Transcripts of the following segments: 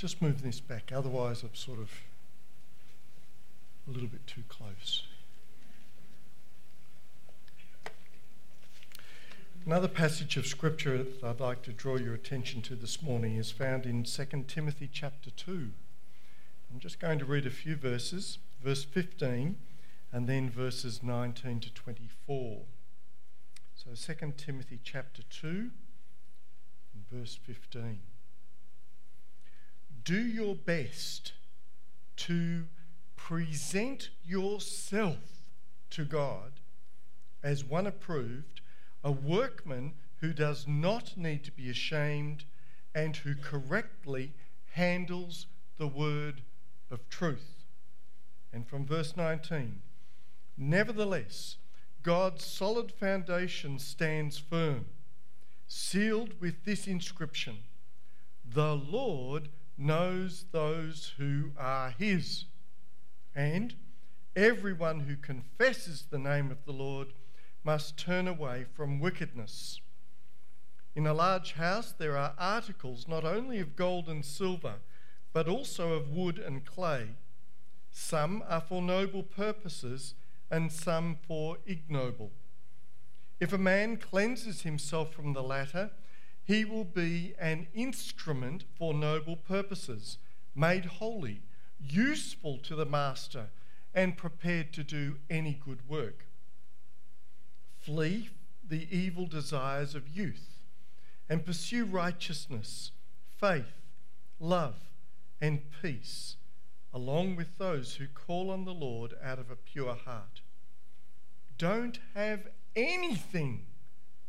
just move this back, otherwise, I'm sort of a little bit too close. Another passage of scripture that I'd like to draw your attention to this morning is found in 2 Timothy chapter 2. I'm just going to read a few verses, verse 15 and then verses 19 to 24. So 2 Timothy chapter 2 and verse 15. Do your best to present yourself to God as one approved a workman who does not need to be ashamed and who correctly handles the word of truth. And from verse 19, nevertheless, God's solid foundation stands firm, sealed with this inscription The Lord knows those who are his. And everyone who confesses the name of the Lord must turn away from wickedness. In a large house, there are articles not only of gold and silver, but also of wood and clay. Some are for noble purposes, and some for ignoble. If a man cleanses himself from the latter, he will be an instrument for noble purposes, made holy, useful to the master, and prepared to do any good work. Flee the evil desires of youth and pursue righteousness, faith, love, and peace, along with those who call on the Lord out of a pure heart. Don't have anything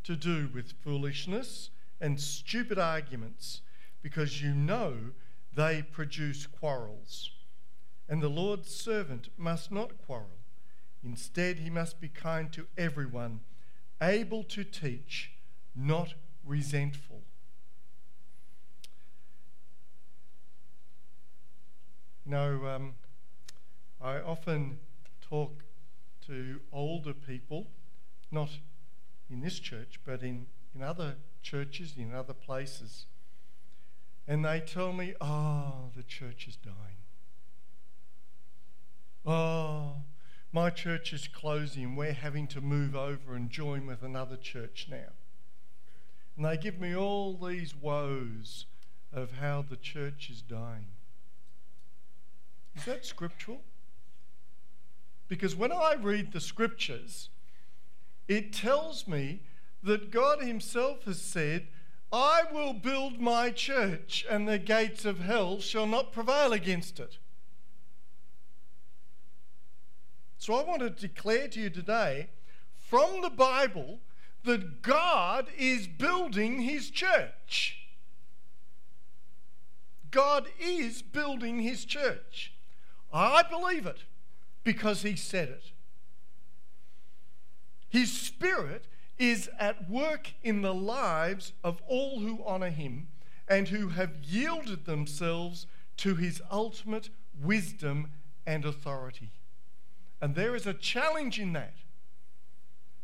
to do with foolishness and stupid arguments because you know they produce quarrels. And the Lord's servant must not quarrel Instead, he must be kind to everyone, able to teach, not resentful. Know, um, I often talk to older people, not in this church, but in, in other churches, in other places, and they tell me, oh, the church is dying. Oh, my church is closing. We're having to move over and join with another church now. And they give me all these woes of how the church is dying. Is that scriptural? Because when I read the scriptures, it tells me that God Himself has said, I will build my church, and the gates of hell shall not prevail against it. So I want to declare to you today from the Bible that God is building his church. God is building his church. I believe it because he said it. His spirit is at work in the lives of all who honour him and who have yielded themselves to his ultimate wisdom and authority. And there is a challenge in that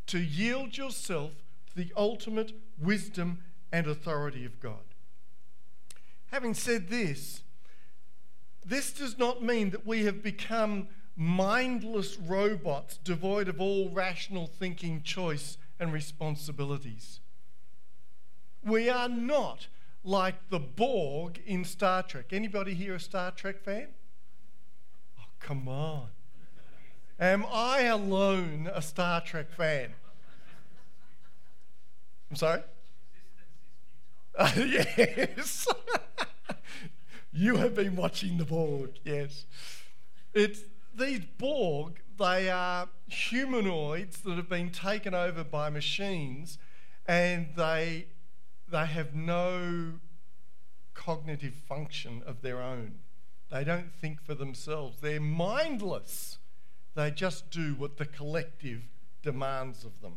to yield yourself to the ultimate wisdom and authority of God. Having said this, this does not mean that we have become mindless robots devoid of all rational thinking, choice, and responsibilities. We are not like the Borg in Star Trek. Anybody here a Star Trek fan? Oh, come on. Am I alone a Star Trek fan? I'm sorry? Uh, yes. you have been watching the Borg, yes. It's these Borg, they are humanoids that have been taken over by machines and they they have no cognitive function of their own. They don't think for themselves. They're mindless. They just do what the collective demands of them.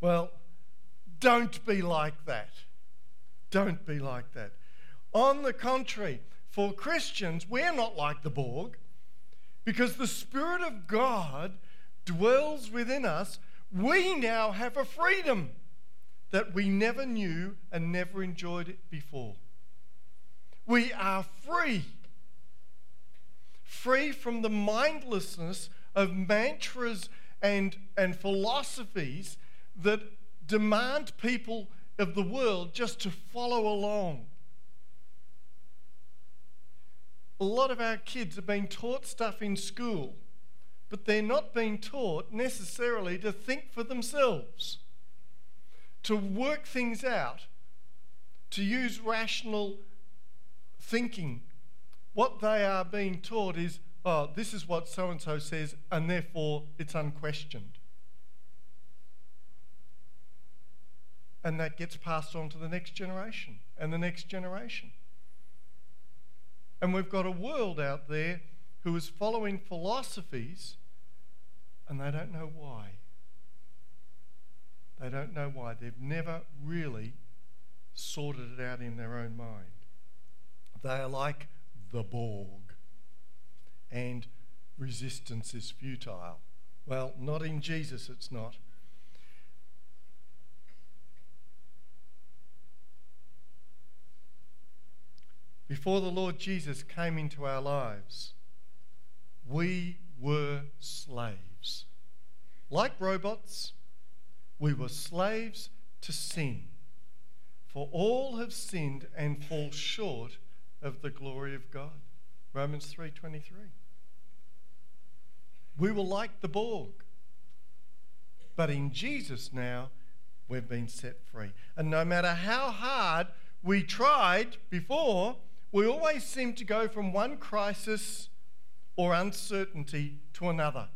Well, don't be like that. Don't be like that. On the contrary, for Christians, we're not like the Borg because the Spirit of God dwells within us. We now have a freedom that we never knew and never enjoyed it before. We are free. Free from the mindlessness of mantras and, and philosophies that demand people of the world just to follow along. A lot of our kids are being taught stuff in school, but they're not being taught necessarily to think for themselves, to work things out, to use rational thinking. What they are being taught is, oh, this is what so and so says, and therefore it's unquestioned. And that gets passed on to the next generation and the next generation. And we've got a world out there who is following philosophies and they don't know why. They don't know why. They've never really sorted it out in their own mind. They are like the Borg, and resistance is futile. Well, not in Jesus, it's not. Before the Lord Jesus came into our lives, we were slaves. Like robots, we were slaves to sin. For all have sinned and fall short of the glory of God. Romans 3:23. We were like the Borg. But in Jesus now, we've been set free. And no matter how hard we tried before, we always seem to go from one crisis or uncertainty to another.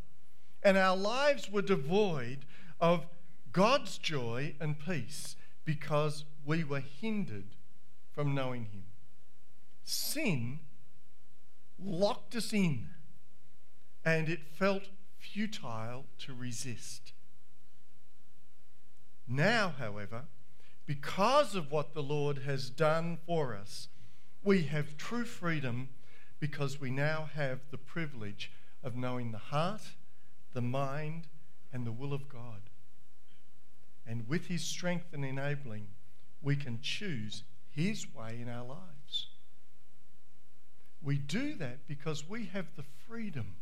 And our lives were devoid of God's joy and peace because we were hindered from knowing Him. Sin locked us in, and it felt futile to resist. Now, however, because of what the Lord has done for us, we have true freedom because we now have the privilege of knowing the heart, the mind, and the will of God. And with His strength and enabling, we can choose His way in our lives. We do that because we have the freedom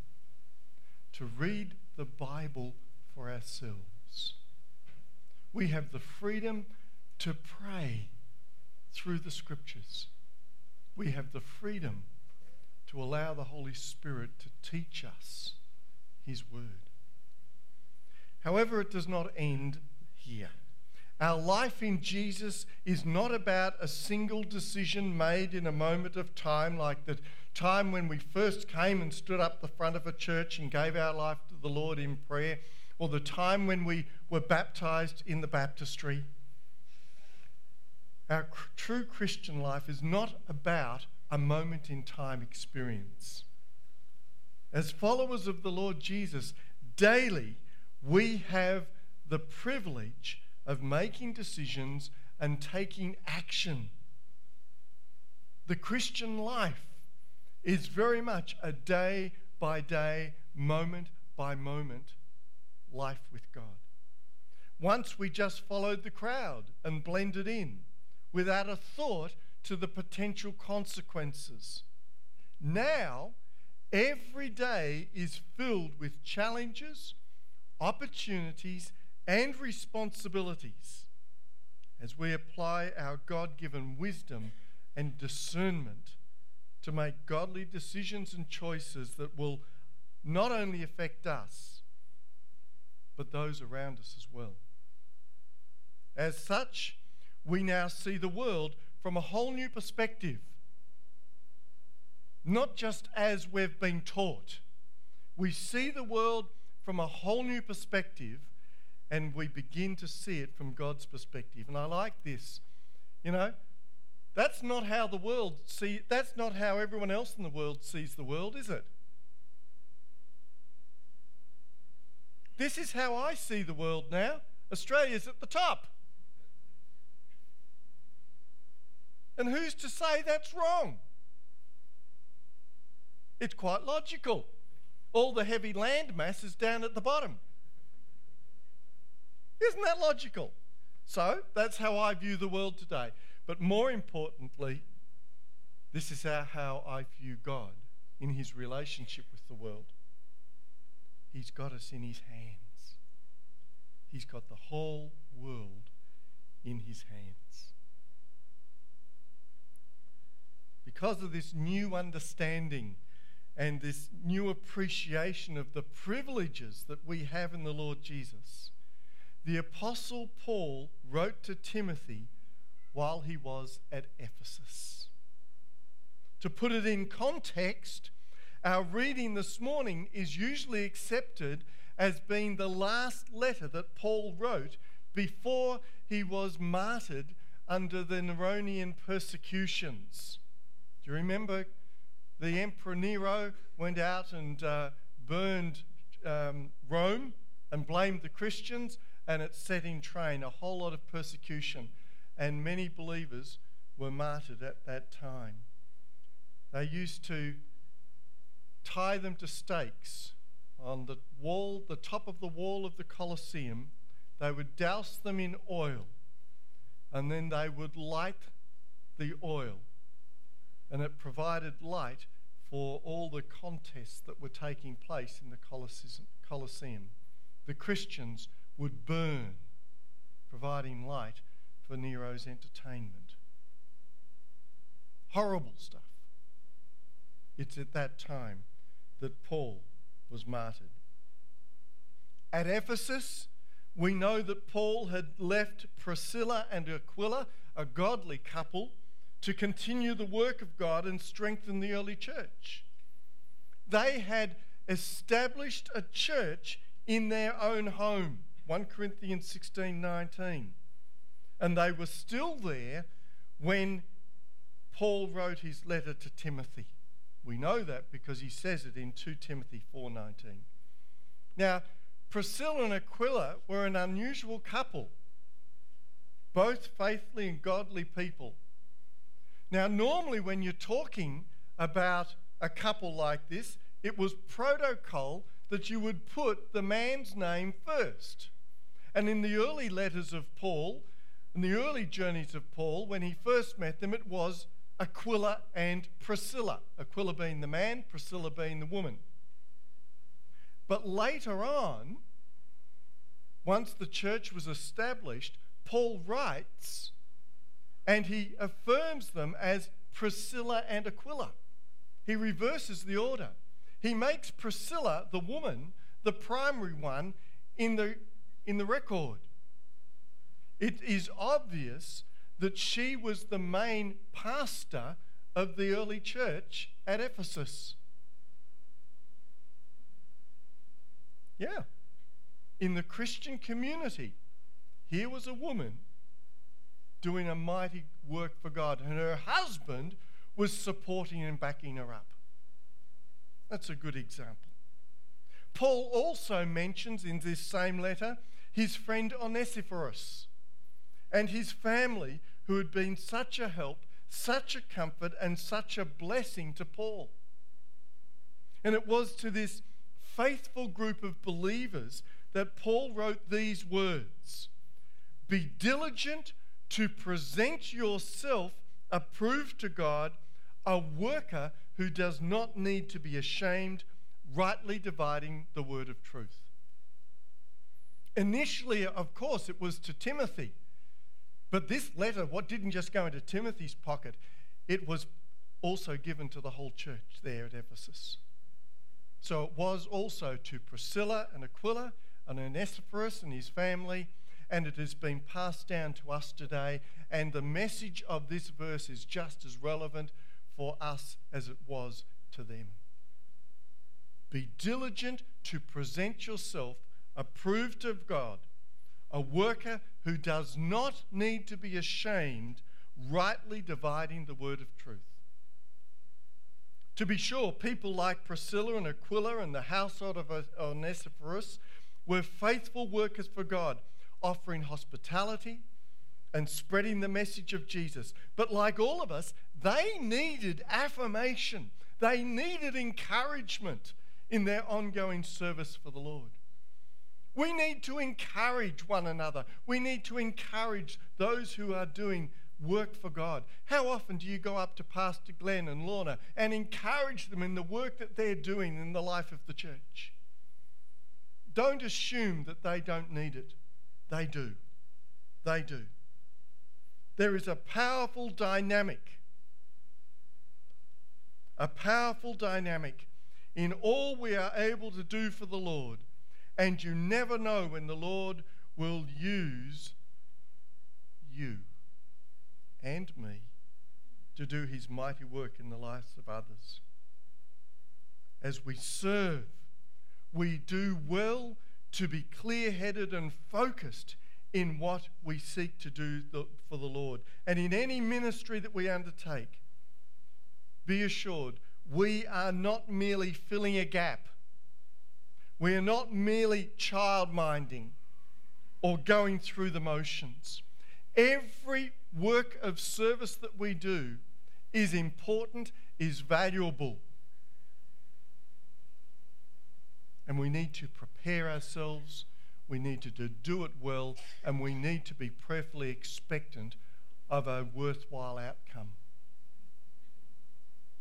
to read the Bible for ourselves. We have the freedom to pray through the scriptures we have the freedom to allow the Holy Spirit to teach us His Word. However, it does not end here. Our life in Jesus is not about a single decision made in a moment of time, like the time when we first came and stood up the front of a church and gave our life to the Lord in prayer, or the time when we were baptized in the baptistry. Our true Christian life is not about a moment in time experience. As followers of the Lord Jesus, daily we have the privilege of making decisions and taking action. The Christian life is very much a day by day, moment by moment life with God. Once we just followed the crowd and blended in without a thought to the potential consequences. Now, every day is filled with challenges, opportunities, and responsibilities as we apply our God given wisdom and discernment to make godly decisions and choices that will not only affect us, but those around us as well. As such, we now see the world from a whole new perspective. Not just as we've been taught. We see the world from a whole new perspective and we begin to see it from God's perspective. And I like this. You know, that's not how the world see that's not how everyone else in the world sees the world, is it? This is how I see the world now. Australia's at the top. And who's to say that's wrong? It's quite logical. All the heavy land mass is down at the bottom. Isn't that logical? So that's how I view the world today. But more importantly, This is how I view God in his relationship with the world. He's got us in his hands. He's got the whole world in his hands. Because of this new understanding and this new appreciation of the privileges that we have in the Lord Jesus, the Apostle Paul wrote to Timothy while he was at Ephesus. To put it in context, our reading this morning is usually accepted as being the last letter that Paul wrote before he was martyred under the Neronian persecutions. Do you remember the Emperor Nero went out and uh, burned um, Rome and blamed the Christians, and it set in train a whole lot of persecution, and many believers were martyred at that time. They used to tie them to stakes on the wall, the top of the wall of the Colosseum. They would douse them in oil and then they would light the oil. And it provided light for all the contests that were taking place in the Colosseum. The Christians would burn, providing light for Nero's entertainment. Horrible stuff. It's at that time that Paul was martyred. At Ephesus, we know that Paul had left Priscilla and Aquila, a godly couple, to continue the work of God and strengthen the early church. They had established a church in their own home. 1 Corinthians 16 19. And they were still there when Paul wrote his letter to Timothy. We know that because he says it in 2 Timothy 4:19. Now, Priscilla and Aquila were an unusual couple, both faithfully and godly people. Now, normally when you're talking about a couple like this, it was protocol that you would put the man's name first. And in the early letters of Paul, in the early journeys of Paul, when he first met them, it was Aquila and Priscilla. Aquila being the man, Priscilla being the woman. But later on, once the church was established, Paul writes and he affirms them as Priscilla and Aquila. He reverses the order. He makes Priscilla, the woman, the primary one in the, in the record. It is obvious that she was the main pastor of the early church at Ephesus. Yeah. In the Christian community, here was a woman doing a mighty work for God, and her husband was supporting and backing her up. That's a good example. Paul also mentions in this same letter his friend Onesiphorus and his family who had been such a help, such a comfort, and such a blessing to Paul. And it was to this faithful group of believers that Paul wrote these words Be diligent to present yourself approved to God, a worker who does not need to be ashamed, rightly dividing the word of truth. Initially, of course, it was to Timothy but this letter, what didn't just go into Timothy's pocket, it was also given to the whole church there at Ephesus. So it was also to Priscilla and Aquila and Onesiphorus and his family, and it has been passed down to us today. And the message of this verse is just as relevant for us as it was to them. Be diligent to present yourself approved of God a worker who does not need to be ashamed, rightly dividing the word of truth. To be sure, people like Priscilla and Aquila and the household of Onesiphorus were faithful workers for God, offering hospitality and spreading the message of Jesus. But like all of us, they needed affirmation, they needed encouragement in their ongoing service for the Lord. We need to encourage one another. We need to encourage those who are doing work for God? How often do you go up to Pastor Glenn and Lorna and encourage them in the work that they're doing in the life of the church? Don't assume that they don't need it. They do. They do. There is a powerful dynamic, a powerful dynamic in all we are able to do for the Lord. And you never know when the Lord will use you and me to do his mighty work in the lives of others. As we serve, we do well to be clear headed and focused in what we seek to do for the Lord. And in any ministry that we undertake, be assured we are not merely filling a gap. We are not merely child minding or going through the motions. Every work of service that we do is important, is valuable. And we need to prepare ourselves, we need to do it well, and we need to be prayerfully expectant of a worthwhile outcome.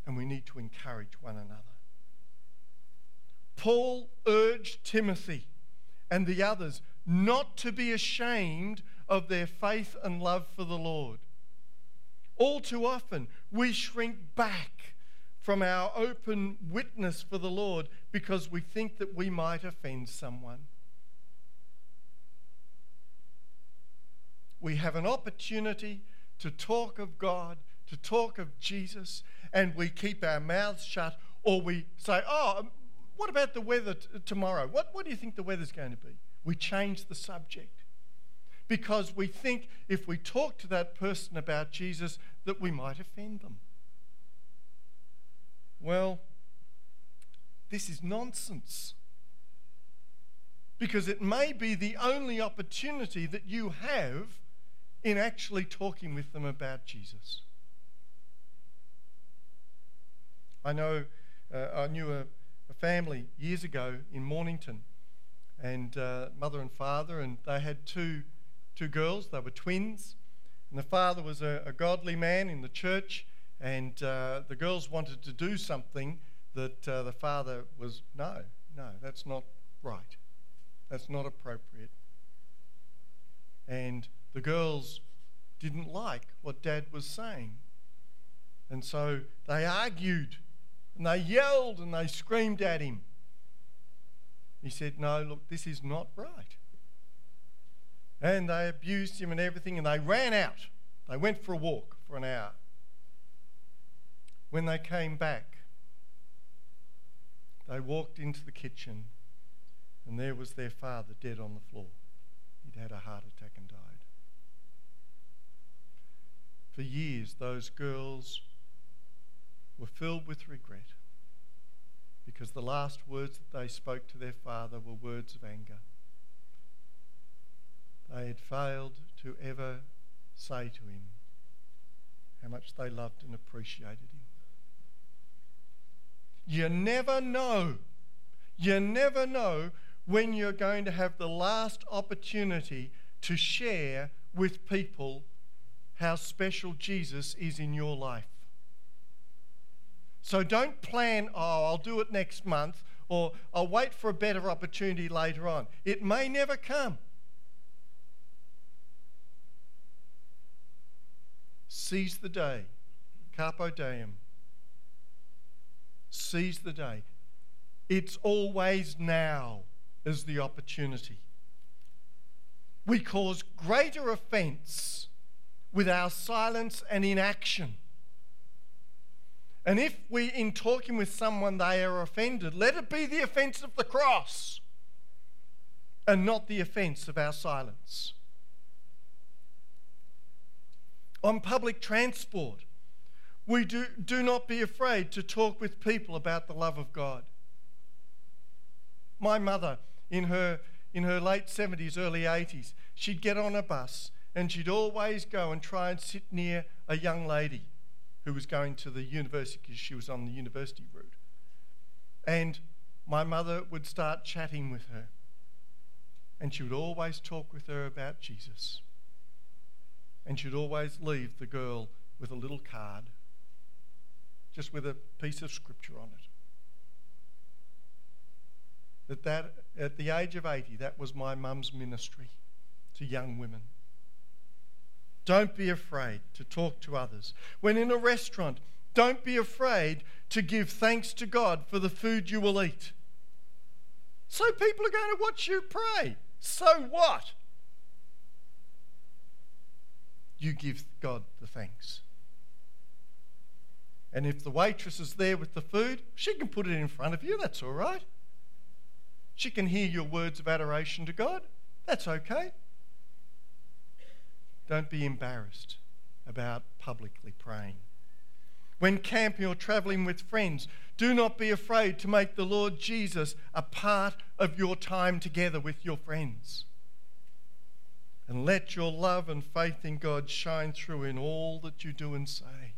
And we need to encourage one another. Paul urged Timothy and the others not to be ashamed of their faith and love for the Lord. All too often, we shrink back from our open witness for the Lord because we think that we might offend someone. We have an opportunity to talk of God, to talk of Jesus, and we keep our mouths shut or we say, Oh, um, what about the weather t- tomorrow? What, what do you think the weather's going to be? We change the subject because we think if we talk to that person about Jesus that we might offend them. Well, this is nonsense. Because it may be the only opportunity that you have in actually talking with them about Jesus. I know uh, I knew a, a, family years ago in Mornington, and uh, mother and father, and they had two, two girls. They were twins, and the father was a, a godly man in the church, and uh, the girls wanted to do something that uh, the father was, no, no, that's not right. That's not appropriate. And the girls didn't like what dad was saying. And so they argued and they yelled and they screamed at him. He said, No, look, this is not right. And they abused him and everything, and they ran out. They went for a walk for an hour. When they came back, they walked into the kitchen, and there was their father dead on the floor. He'd had a heart attack and died. For years, those girls were filled with regret because the last words that they spoke to their father were words of anger. They had failed to ever say to him how much they loved and appreciated him. You never know. You never know when you're going to have the last opportunity to share with people how special Jesus is in your life. So don't plan, oh, I'll do it next month, or I'll wait for a better opportunity later on. It may never come. Seize the day. Carpe diem. Seize the day. It's always now is the opportunity. We cause greater offense with our silence and inaction. And if we, in talking with someone, they are offended, let it be the offense of the cross and not the offense of our silence. On public transport, we do, do not be afraid to talk with people about the love of God. My mother, in her, in her late 70s, early 80s, she'd get on a bus and she'd always go and try and sit near a young lady who was going to the university because she was on the university route. And my mother would start chatting with her. And she would always talk with her about Jesus. and she'd always leave the girl with a little card, just with a piece of scripture on it. That, that at the age of 80, that was my mum's ministry to young women. Don't be afraid to talk to others. When in a restaurant, don't be afraid to give thanks to God for the food you will eat. So people are going to watch you pray. So what? You give God the thanks. And if the waitress is there with the food, she can put it in front of you. That's all right. She can hear your words of adoration to God. That's okay. Don't be embarrassed about publicly praying. When camping or traveling with friends, do not be afraid to make the Lord Jesus a part of your time together with your friends. And let your love and faith in God shine through in all that you do and say.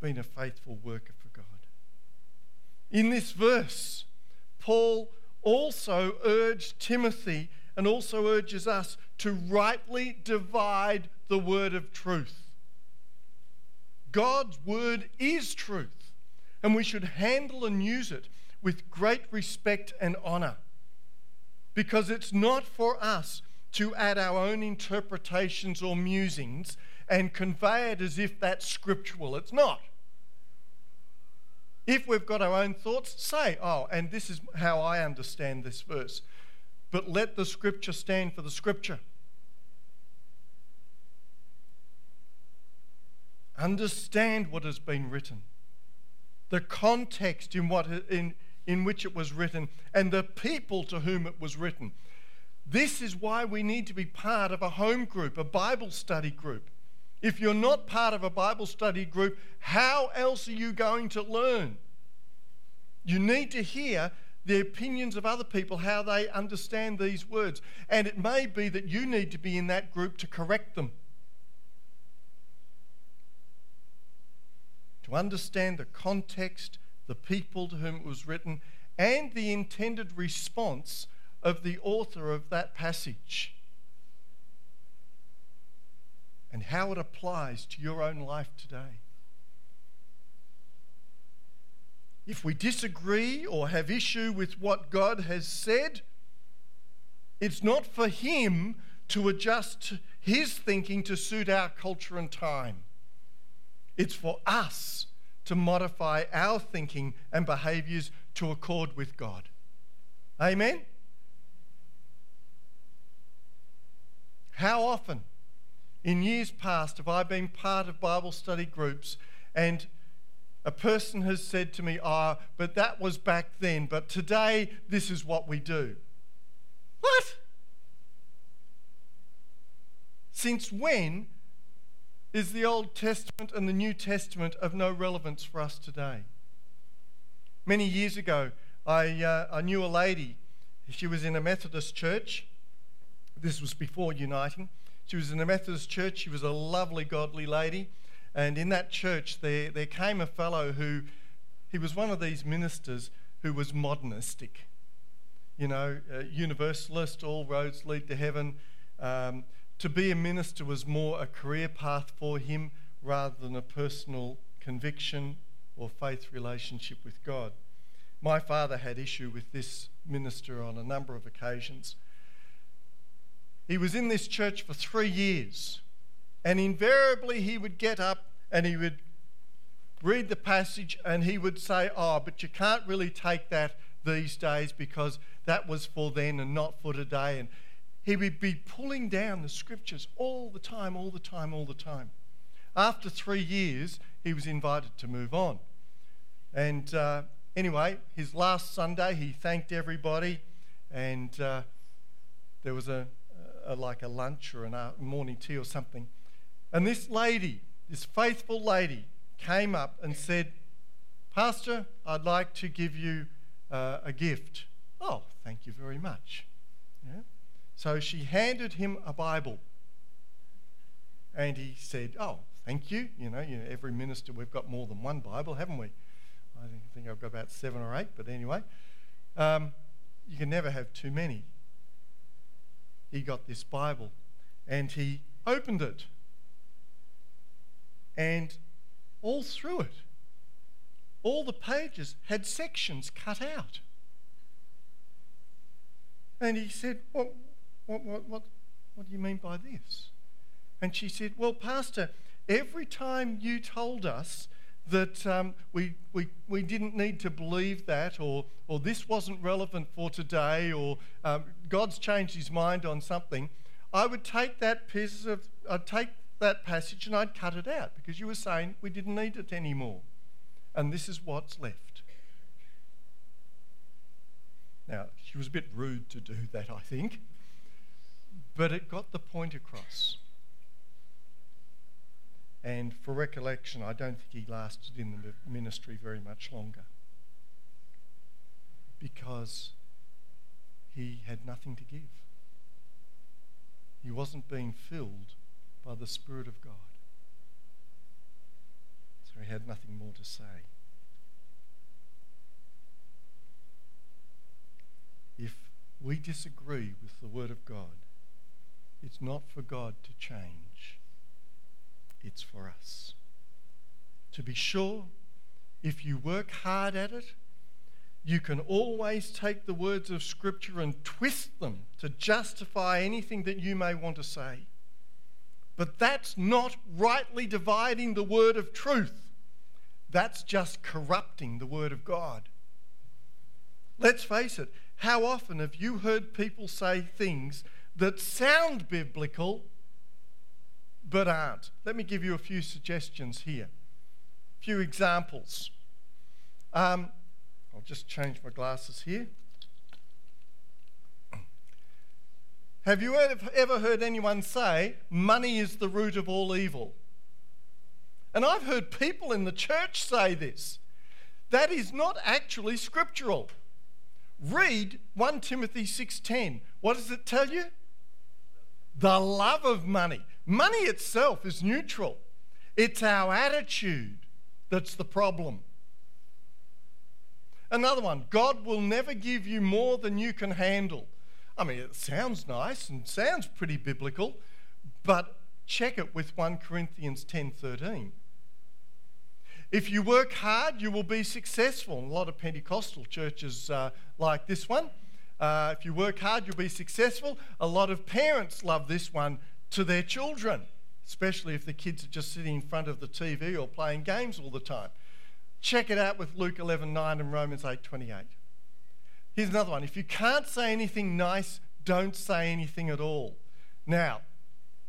Being a faithful worker for God. In this verse, Paul also urged Timothy and also urges us to rightly divide the word of truth. God's word is truth, and we should handle and use it with great respect and honour because it's not for us to add our own interpretations or musings and convey it as if that's scriptural. It's not. If we've got our own thoughts, say, oh, and this is how I understand this verse. But let the scripture stand for the scripture. Understand what has been written, the context in, what, in, in which it was written, and the people to whom it was written. This is why we need to be part of a home group, a Bible study group. If you're not part of a Bible study group, how else are you going to learn? You need to hear the opinions of other people, how they understand these words. And it may be that you need to be in that group to correct them. to understand the context, the people to whom it was written, and the intended response of the author of that passage and how it applies to your own life today. If we disagree or have issue with what God has said, it's not for Him to adjust His thinking to suit our culture and time. It's for us to modify our thinking and behaviors to accord with God. Amen? How often in years past have I been part of Bible study groups and a person has said to me, Ah, oh, but that was back then, but today this is what we do. What? Since when is the Old Testament and the New Testament of no relevance for us today? Many years ago, I, uh, I knew a lady. She was in a Methodist church. This was before uniting. She was in a Methodist church. She was a lovely, godly lady. And in that church, there, there came a fellow who, he was one of these ministers who was modernistic. You know, universalist, all roads lead to heaven. Um, to be a minister was more a career path for him rather than a personal conviction or faith relationship with God. My father had issue with this minister on a number of occasions. He was in this church for three years, and invariably he would get up and he would read the passage and he would say, Oh, but you can't really take that these days because that was for then and not for today. And he would be pulling down the scriptures all the time, all the time, all the time. After three years, he was invited to move on. And uh, anyway, his last Sunday, he thanked everybody, and uh, there was a, a, like a lunch or a morning tea or something. And this lady, this faithful lady, came up and said, Pastor, I'd like to give you uh, a gift. Oh, thank you very much. Yeah. So she handed him a Bible. And he said, Oh, thank you. You know, you know, every minister, we've got more than one Bible, haven't we? I think I've got about seven or eight, but anyway. Um, you can never have too many. He got this Bible And he opened it. And all through it, all the pages had sections cut out. And he said, What, what, what, what, what do you mean by this? And she said, Well, Pastor, every time you told us that um, we, we, we didn't need to believe that, or, or this wasn't relevant for today, or um, God's changed his mind on something, I would take that piece of, I'd take that passage and I'd cut it out because you were saying we didn't need it anymore. And this is what's left. Now, she was a bit rude to do that, I think, but it got the point across. And for recollection, I don't think he lasted in the ministry very much longer because he had nothing to give. He wasn't being filled by the Spirit of God. So he had nothing more to say. If we disagree with the Word of God, it's not for God to change, it's for us. To be sure, if you work hard at it, you can always take the words of Scripture and twist them to justify anything that you may want to say. But that's not rightly dividing the word of truth. That's just corrupting the word of God. Let's face it, how often have you heard people say things that sound biblical but aren't? Let me give you a few suggestions here, a few examples. Um, I'll just change my glasses here. Have you ever heard anyone say, money is the root of all evil? And I've heard people in the church say this. That is not actually scriptural. Read 1 Timothy 6:10. What does it tell you? The love of money. Money itself is neutral. It's our attitude that's the problem. Another one, God will never give you more than you can handle. I mean, it sounds nice and sounds pretty biblical, but check it with 1 Corinthians 10:13. If you work hard, you will be successful. And a lot of Pentecostal churches uh, like this one. Uh, if you work hard, you'll be successful. A lot of parents love this one to their children, especially if the kids are just sitting in front of the TV or playing games all the time. Check it out with Luke 11:9 and Romans 8:28. Here's another one. If you can't say anything nice, don't say anything at all. Now,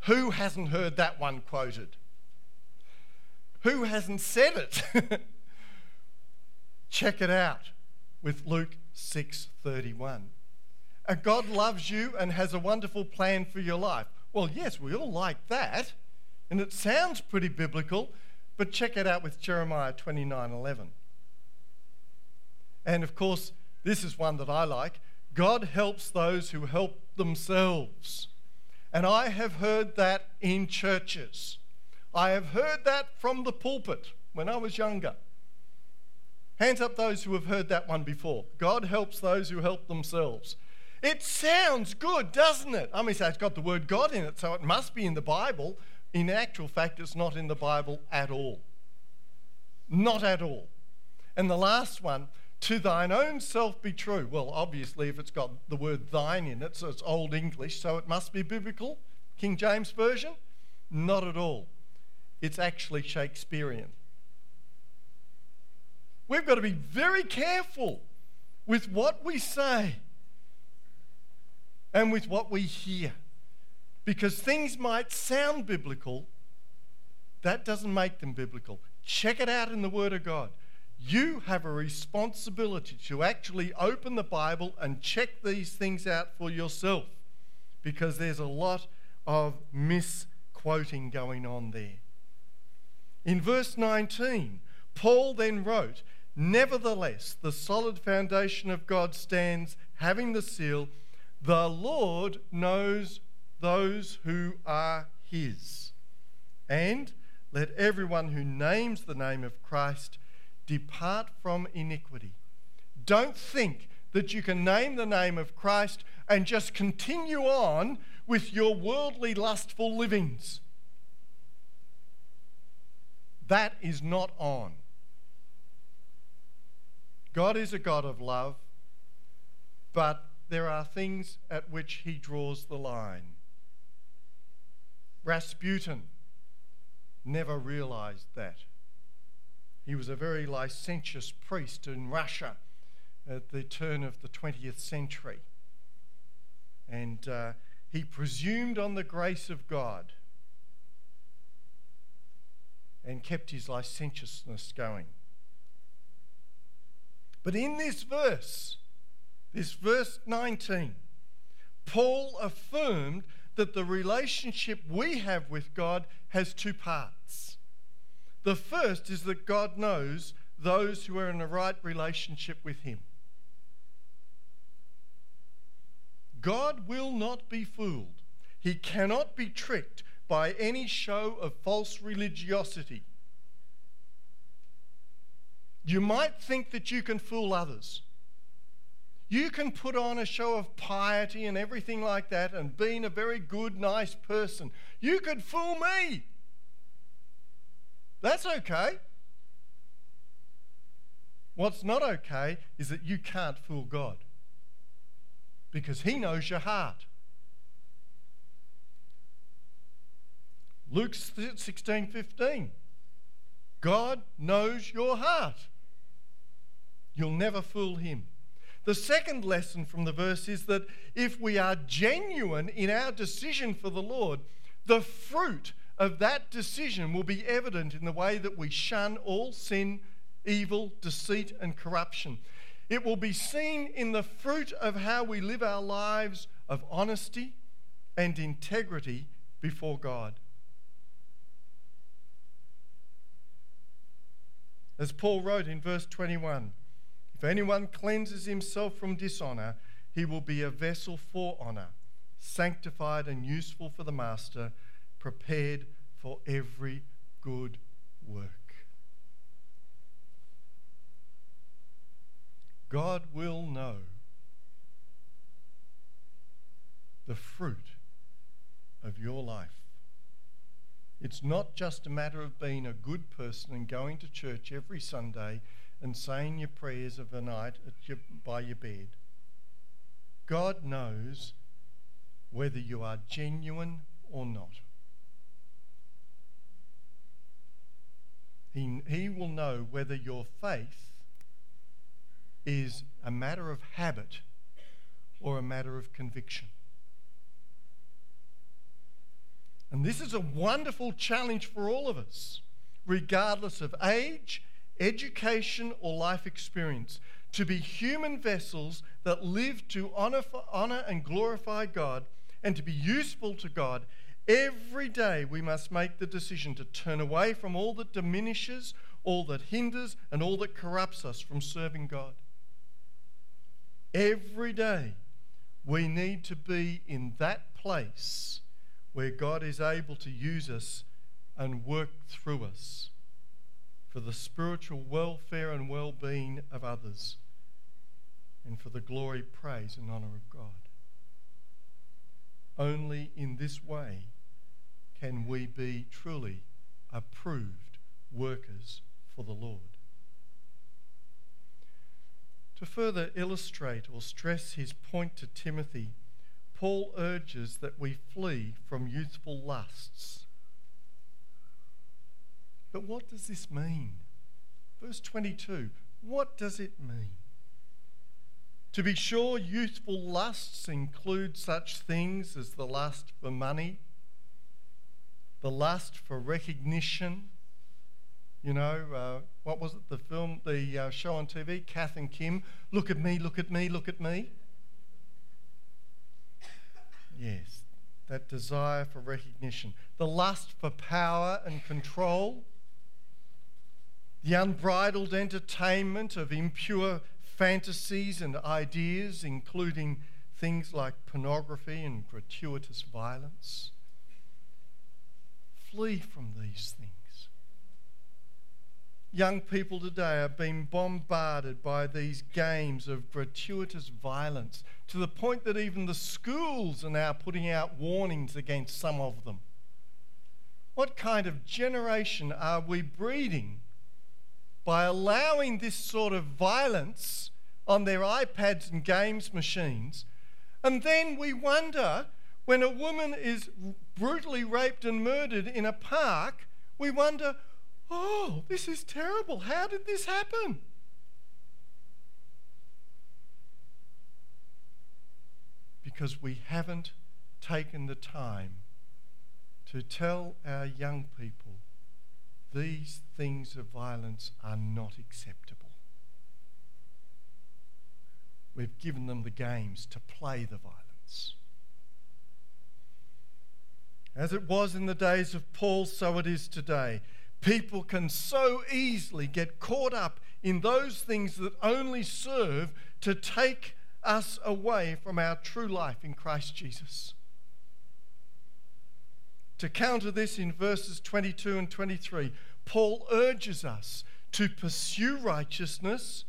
who hasn't heard that one quoted? Who hasn't said it? Check it out with Luke 6:31. And God loves you and has a wonderful plan for your life. Well, yes, we all like that. And it sounds pretty biblical, but check it out with Jeremiah 29:11. And of course, this is one that I like. God helps those who help themselves. And I have heard that in churches. I have heard that from the pulpit when I was younger. Hands up those who have heard that one before. God helps those who help themselves. It sounds good, doesn't it? I mean, say it's got the word God in it, so it must be in the Bible. In actual fact, it's not in the Bible at all. Not at all. And the last one, to thine own self be true. Well, obviously, if it's got the word thine in it, so it's Old English, so it must be biblical. King James Version? Not at all. It's actually Shakespearean. We've got to be very careful with what we say and with what we hear. Because things might sound biblical, that doesn't make them biblical. Check it out in the Word of God you have a responsibility to actually open the Bible and check these things out for yourself because there's a lot of misquoting going on there. In verse 19, Paul then wrote, Nevertheless, the solid foundation of God stands, having the seal, the Lord knows those who are his. And let everyone who names the name of Christ Depart from iniquity. Don't think that you can name the name of Christ and just continue on with your worldly, lustful livings. That is not on. God is a God of love, but there are things at which he draws the line. Rasputin never realized that. He was a very licentious priest in Russia at the turn of the 20th century. And uh, he presumed on the grace of God and kept his licentiousness going. But in this verse, this verse 19, Paul affirmed that the relationship we have with God has two parts. The first is that God knows those who are in a right relationship with Him. God will not be fooled. He cannot be tricked by any show of false religiosity. You might think that you can fool others. You can put on a show of piety and everything like that and being a very good, nice person. You could fool me. That's okay. What's not okay is that you can't fool God because He knows your heart. Luke 16 15. God knows your heart. You'll never fool Him. The second lesson from the verse is that if we are genuine in our decision for the Lord, the fruit of that decision will be evident in the way that we shun all sin, evil, deceit, and corruption. It will be seen in the fruit of how we live our lives of honesty and integrity before God. As Paul wrote in verse 21 If anyone cleanses himself from dishonor, he will be a vessel for honor, sanctified and useful for the master, prepared for every good work. God will know the fruit of your life. It's not just a matter of being a good person and going to church every Sunday and saying your prayers of the night your, by your bed. God knows whether you are genuine or not. He, he will know whether your faith is a matter of habit or a matter of conviction. And this is a wonderful challenge for all of us, regardless of age, education, or life experience, to be human vessels that live to honor, honor and glorify God and to be useful to God. Every day we must make the decision to turn away from all that diminishes, all that hinders, and all that corrupts us from serving God. Every day, we need to be in that place where God is able to use us and work through us for the spiritual welfare and well being of others and for the glory, praise, and honour of God. Only in this way can we be truly approved workers for the Lord. To further illustrate or stress his point to Timothy, Paul urges that we flee from youthful lusts. But what does this mean? Verse 22 what does it mean? To be sure, youthful lusts include such things as the lust for money, the lust for recognition, you know, uh, what was it? The film, the uh, show on TV, Kath and Kim. Look at me, look at me, look at me. Yes, that desire for recognition, the lust for power and control, the unbridled entertainment of impure fantasies and ideas, including things like pornography and gratuitous violence. Flee from these things. young people today are being bombarded by these games of gratuitous violence to the point that even the schools are now putting out warnings against some of them. What kind of generation are we breeding by allowing this sort of violence on their iPads and games machines? And then we wonder when a woman is brutally raped and murdered in a park, we wonder, oh, this is terrible. How did this happen? Because we haven't taken the time to tell our young people these things of violence are not acceptable. We've given them the games to play the violence. As it was in the days of Paul, so it is today. People can so easily get caught up in those things that only serve to take us away from our true life in Christ Jesus. To counter this, in verses 22 and 23, Paul urges us to pursue righteousness,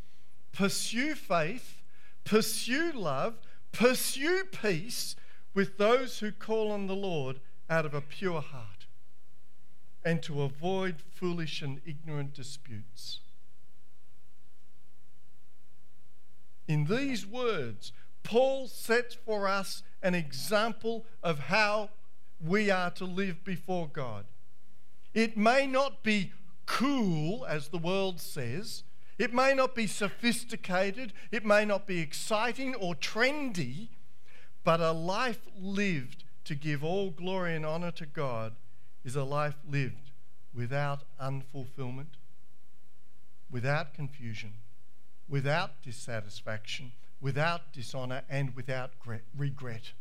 pursue faith, pursue love, pursue peace with those who call on the Lord out of a pure heart and to avoid foolish and ignorant disputes. In these words, Paul sets for us an example of how we are to live before God. It may not be cool, as the world says, it may not be sophisticated, it may not be exciting or trendy, but a life lived to give all glory and honor to God is a life lived without unfulfillment, without confusion, without dissatisfaction, without dishonor, and without regret.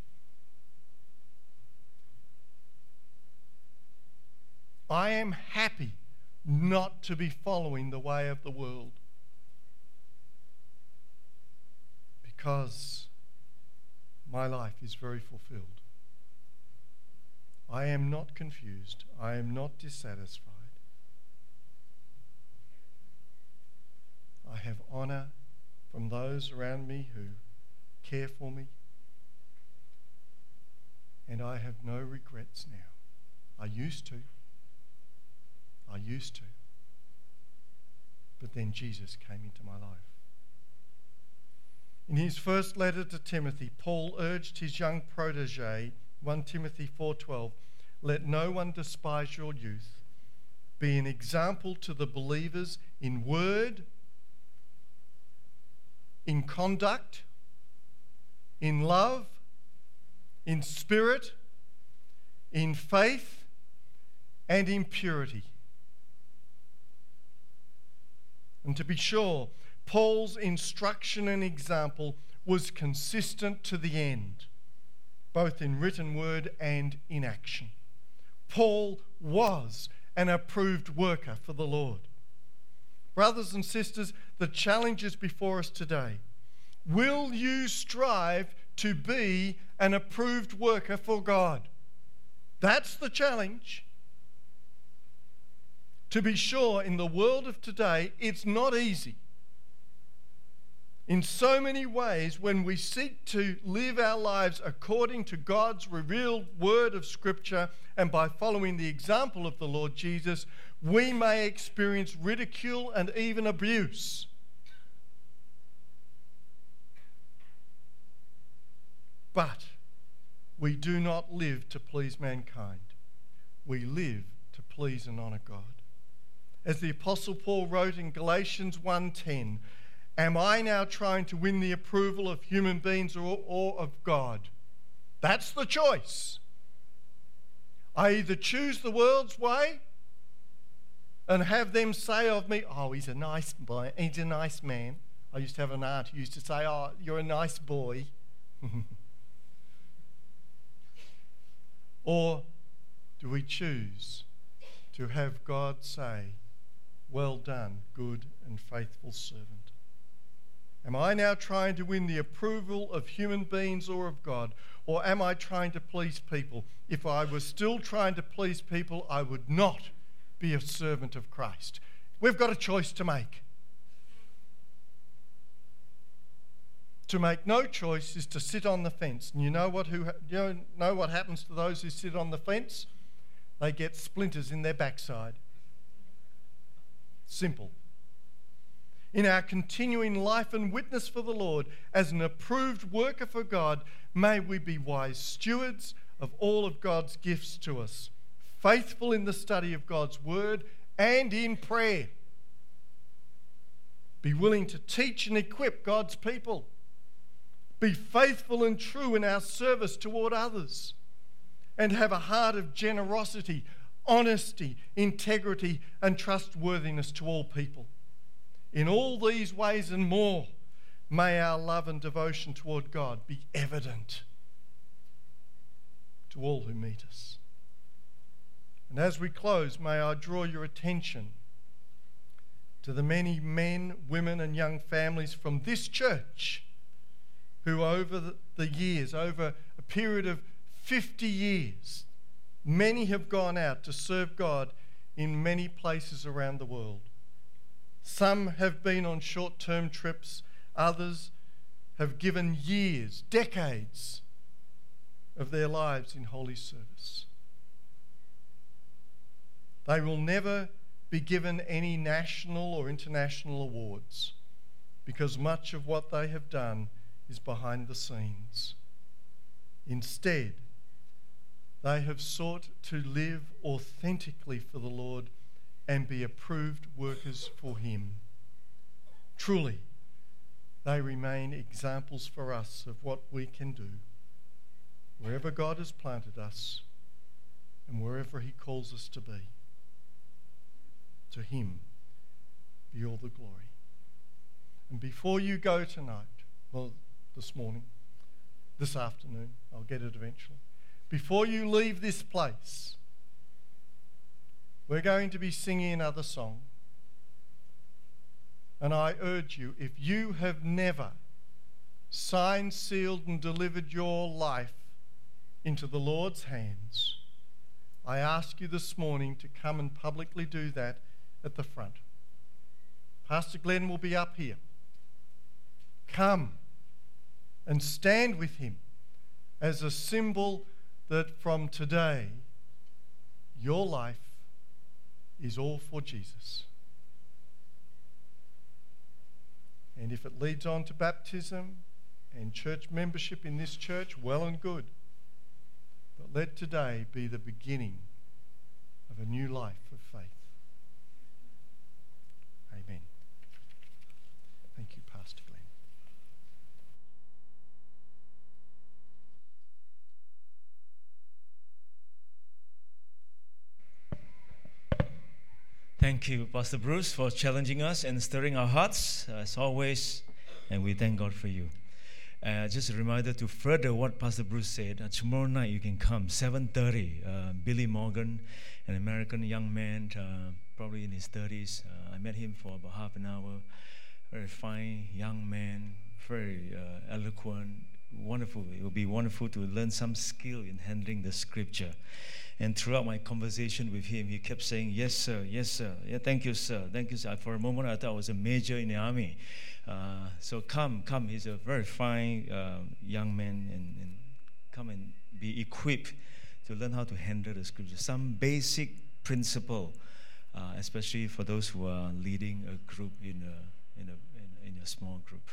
I am happy not to be following the way of the world because my life is very fulfilled. I am not confused. I am not dissatisfied. I have honor from those around me who care for me. And I have no regrets now. I used to. I used to. But then Jesus came into my life. In his first letter to Timothy, Paul urged his young protege 1 Timothy 4:12 Let no one despise your youth be an example to the believers in word in conduct in love in spirit in faith and in purity and to be sure Paul's instruction and example was consistent to the end both in written word and in action. Paul was an approved worker for the Lord. Brothers and sisters, the challenge is before us today. Will you strive to be an approved worker for God? That's the challenge. To be sure, in the world of today, it's not easy in so many ways, when we seek to live our lives according to God's revealed word of Scripture and by following the example of the Lord Jesus, we may experience ridicule and even abuse. But we do not live to please mankind. We live to please and honor God. As the apostle Paul wrote in Galatians 1:10, Am I now trying to win the approval of human beings or, or of God? That's the choice. I either choose the world's way and have them say of me, oh, he's a nice boy, he's a nice man. I used to have an aunt who used to say, oh, you're a nice boy. or do we choose to have God say, well done, good and faithful servant? Am I now trying to win the approval of human beings or of God? Or am I trying to please people? If I was still trying to please people, I would not be a servant of Christ. we've got a choice to make. To make no choice is to sit on the fence. And you know what, who, you know what happens to those who sit on the fence? They get splinters in their backside. Simple. In our continuing life and witness for the Lord as an approved worker for God, may we be wise stewards of all of God's gifts to us, faithful in the study of God's word and in prayer. Be willing to teach and equip God's people be faithful and true in our service toward others, and have a heart of generosity, honesty, integrity, and trustworthiness to all people. In all these ways and more, may our love and devotion toward God be evident to all who meet us. And as we close, may I draw your attention to the many men, women, and young families from this church who, over the years, over a period of 50 years, many have gone out to serve God in many places around the world. Some have been on short term trips, others have given years, decades of their lives in holy service. They will never be given any national or international awards because much of what they have done is behind the scenes. Instead, they have sought to live authentically for the Lord and be approved workers for Him. Truly, they remain examples for us of what we can do wherever God has planted us and wherever He calls us to be. To Him be all the glory. And before you go tonight, well, this morning, this afternoon. I'll get it eventually. Before you leave this place, we're going to be singing another song. And I urge you, if you have never signed, sealed, and delivered your life into the Lord's hands, I ask you this morning to come and publicly do that at the front. Pastor Glenn will be up here. Come and stand with him as a symbol that from today, your life is all for Jesus. And if it leads on to baptism and church membership in this church, well and good. But let today be the beginning of a new life of faith. Amen. Thank you, Pastor. Thank you, Pastor Bruce, for challenging us and stirring our hearts as always, and we thank God for you. Uh, just a reminder to further what Pastor Bruce said. Uh, tomorrow night you can come 7:30. Uh, Billy Morgan, an American young man, uh, probably in his 30s. Uh, I met him for about half an hour. Very fine young man, very uh, eloquent, wonderful. It will be wonderful to learn some skill in handling the Scripture. And throughout my conversation with him, he kept saying, Yes, sir, yes, sir. Yeah, thank you, sir. Thank you, sir. For a moment, I thought I was a major in the army. Uh, so come, come. He's a very fine uh, young man, and, and come and be equipped to learn how to handle the scripture. Some basic principle, uh, especially for those who are leading a group in a, in a, in a small group.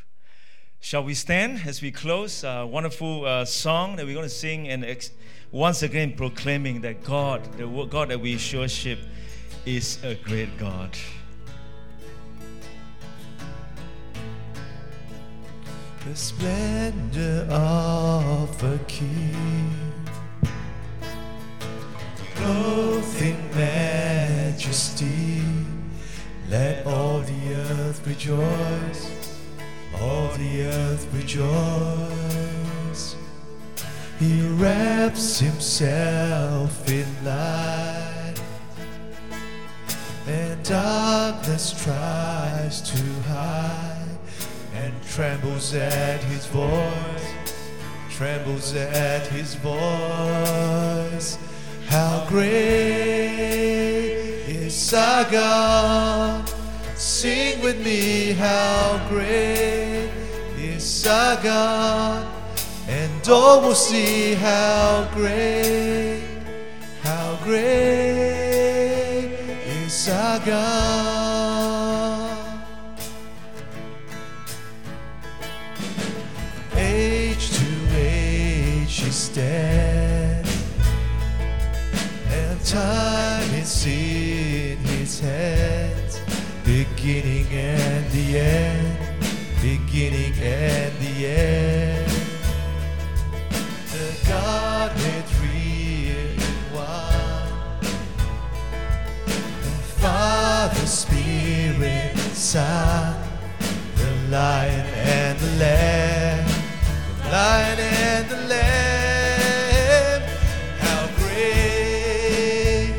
Shall we stand as we close? A wonderful uh, song that we're going to sing and ex- once again proclaiming that God, the God that we worship, is a great God. The splendor of a king, clothed in majesty, let all the earth rejoice all the earth rejoice. He wraps himself in light, and darkness tries to hide, and trembles at his voice, trembles at his voice. How great is our God! Sing with me how great is our God, and all will see how great, how great is our God. Age to age He stands, and time Spirit, the Lion and the Lamb, the Lion and the Lamb. How great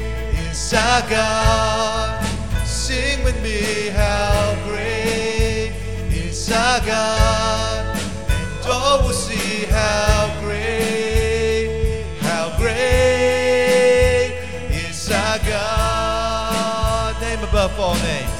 is our God! Sing with me, how great is our God! And all will see how great, how great is our God. Name above all names.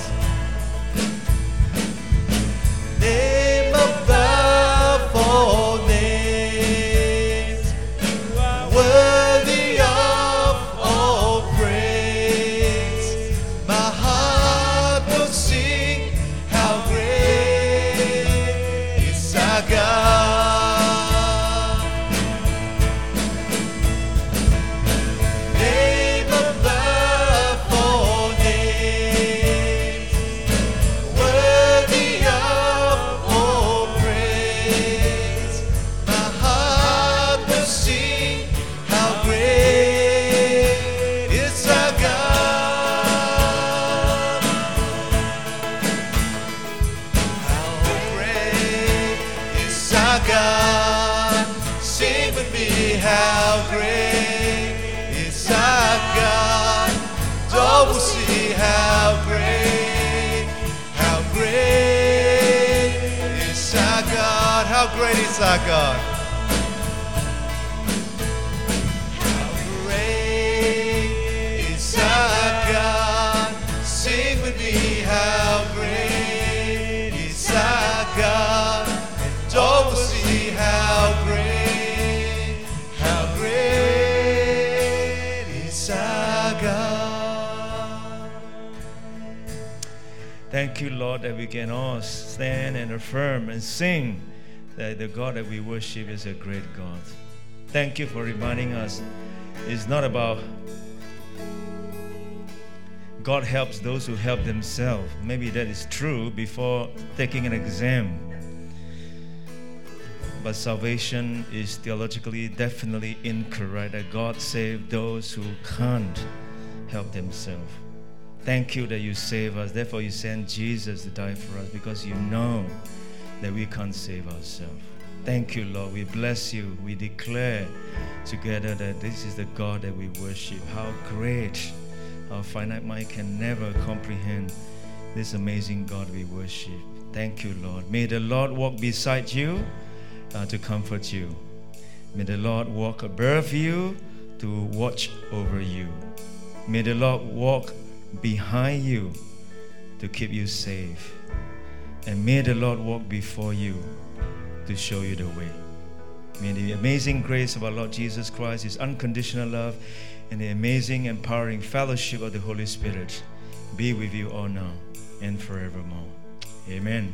Thank you, Lord, that we can all stand and affirm and sing that the God that we worship is a great God. Thank you for reminding us it's not about God helps those who help themselves. Maybe that is true before taking an exam. But salvation is theologically definitely incorrect that God saved those who can't help themselves. Thank you that you save us. Therefore, you sent Jesus to die for us because you know that we can't save ourselves. Thank you, Lord. We bless you. We declare together that this is the God that we worship. How great our finite mind can never comprehend this amazing God we worship. Thank you, Lord. May the Lord walk beside you uh, to comfort you. May the Lord walk above you to watch over you. May the Lord walk behind you to keep you safe. And may the Lord walk before you to show you the way. May the amazing grace of our Lord Jesus Christ, His unconditional love, and the amazing empowering fellowship of the Holy Spirit be with you all now and forevermore. Amen.